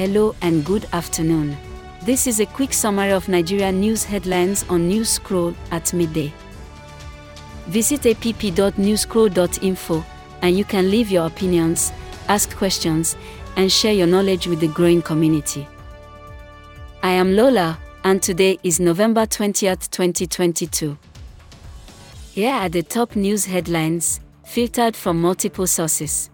Hello and good afternoon. This is a quick summary of Nigeria news headlines on News Scroll at midday. Visit app.newscroll.info and you can leave your opinions, ask questions, and share your knowledge with the growing community. I am Lola, and today is November 20th, 2022. Here are the top news headlines, filtered from multiple sources.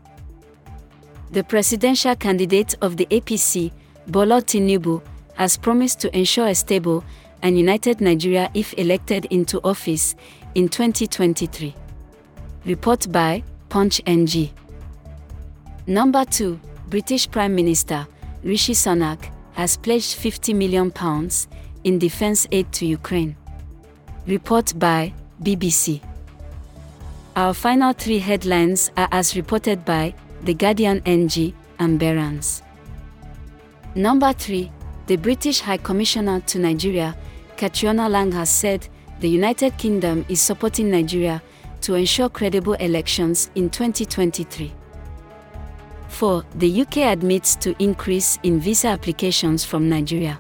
The presidential candidate of the APC, Bola Tinubu, has promised to ensure a stable and united Nigeria if elected into office in 2023. Report by Punch NG. Number 2. British Prime Minister Rishi Sunak has pledged 50 million pounds in defense aid to Ukraine. Report by BBC. Our final three headlines are as reported by The Guardian NG and Barron's. Number 3. The British High Commissioner to Nigeria, Catriona Laing has said the United Kingdom is supporting Nigeria to ensure credible elections in 2023. 4. The UK admits to increase in visa applications from Nigeria.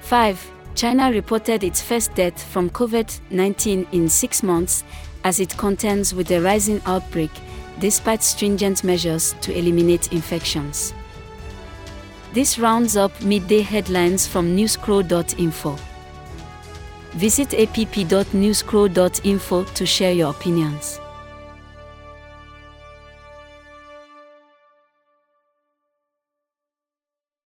5. China reported its first death from COVID 19 in six months as it contends with the rising outbreak despite stringent measures to eliminate infections. This rounds up midday headlines from newscroll.info. Visit app.newscroll.info to share your opinions.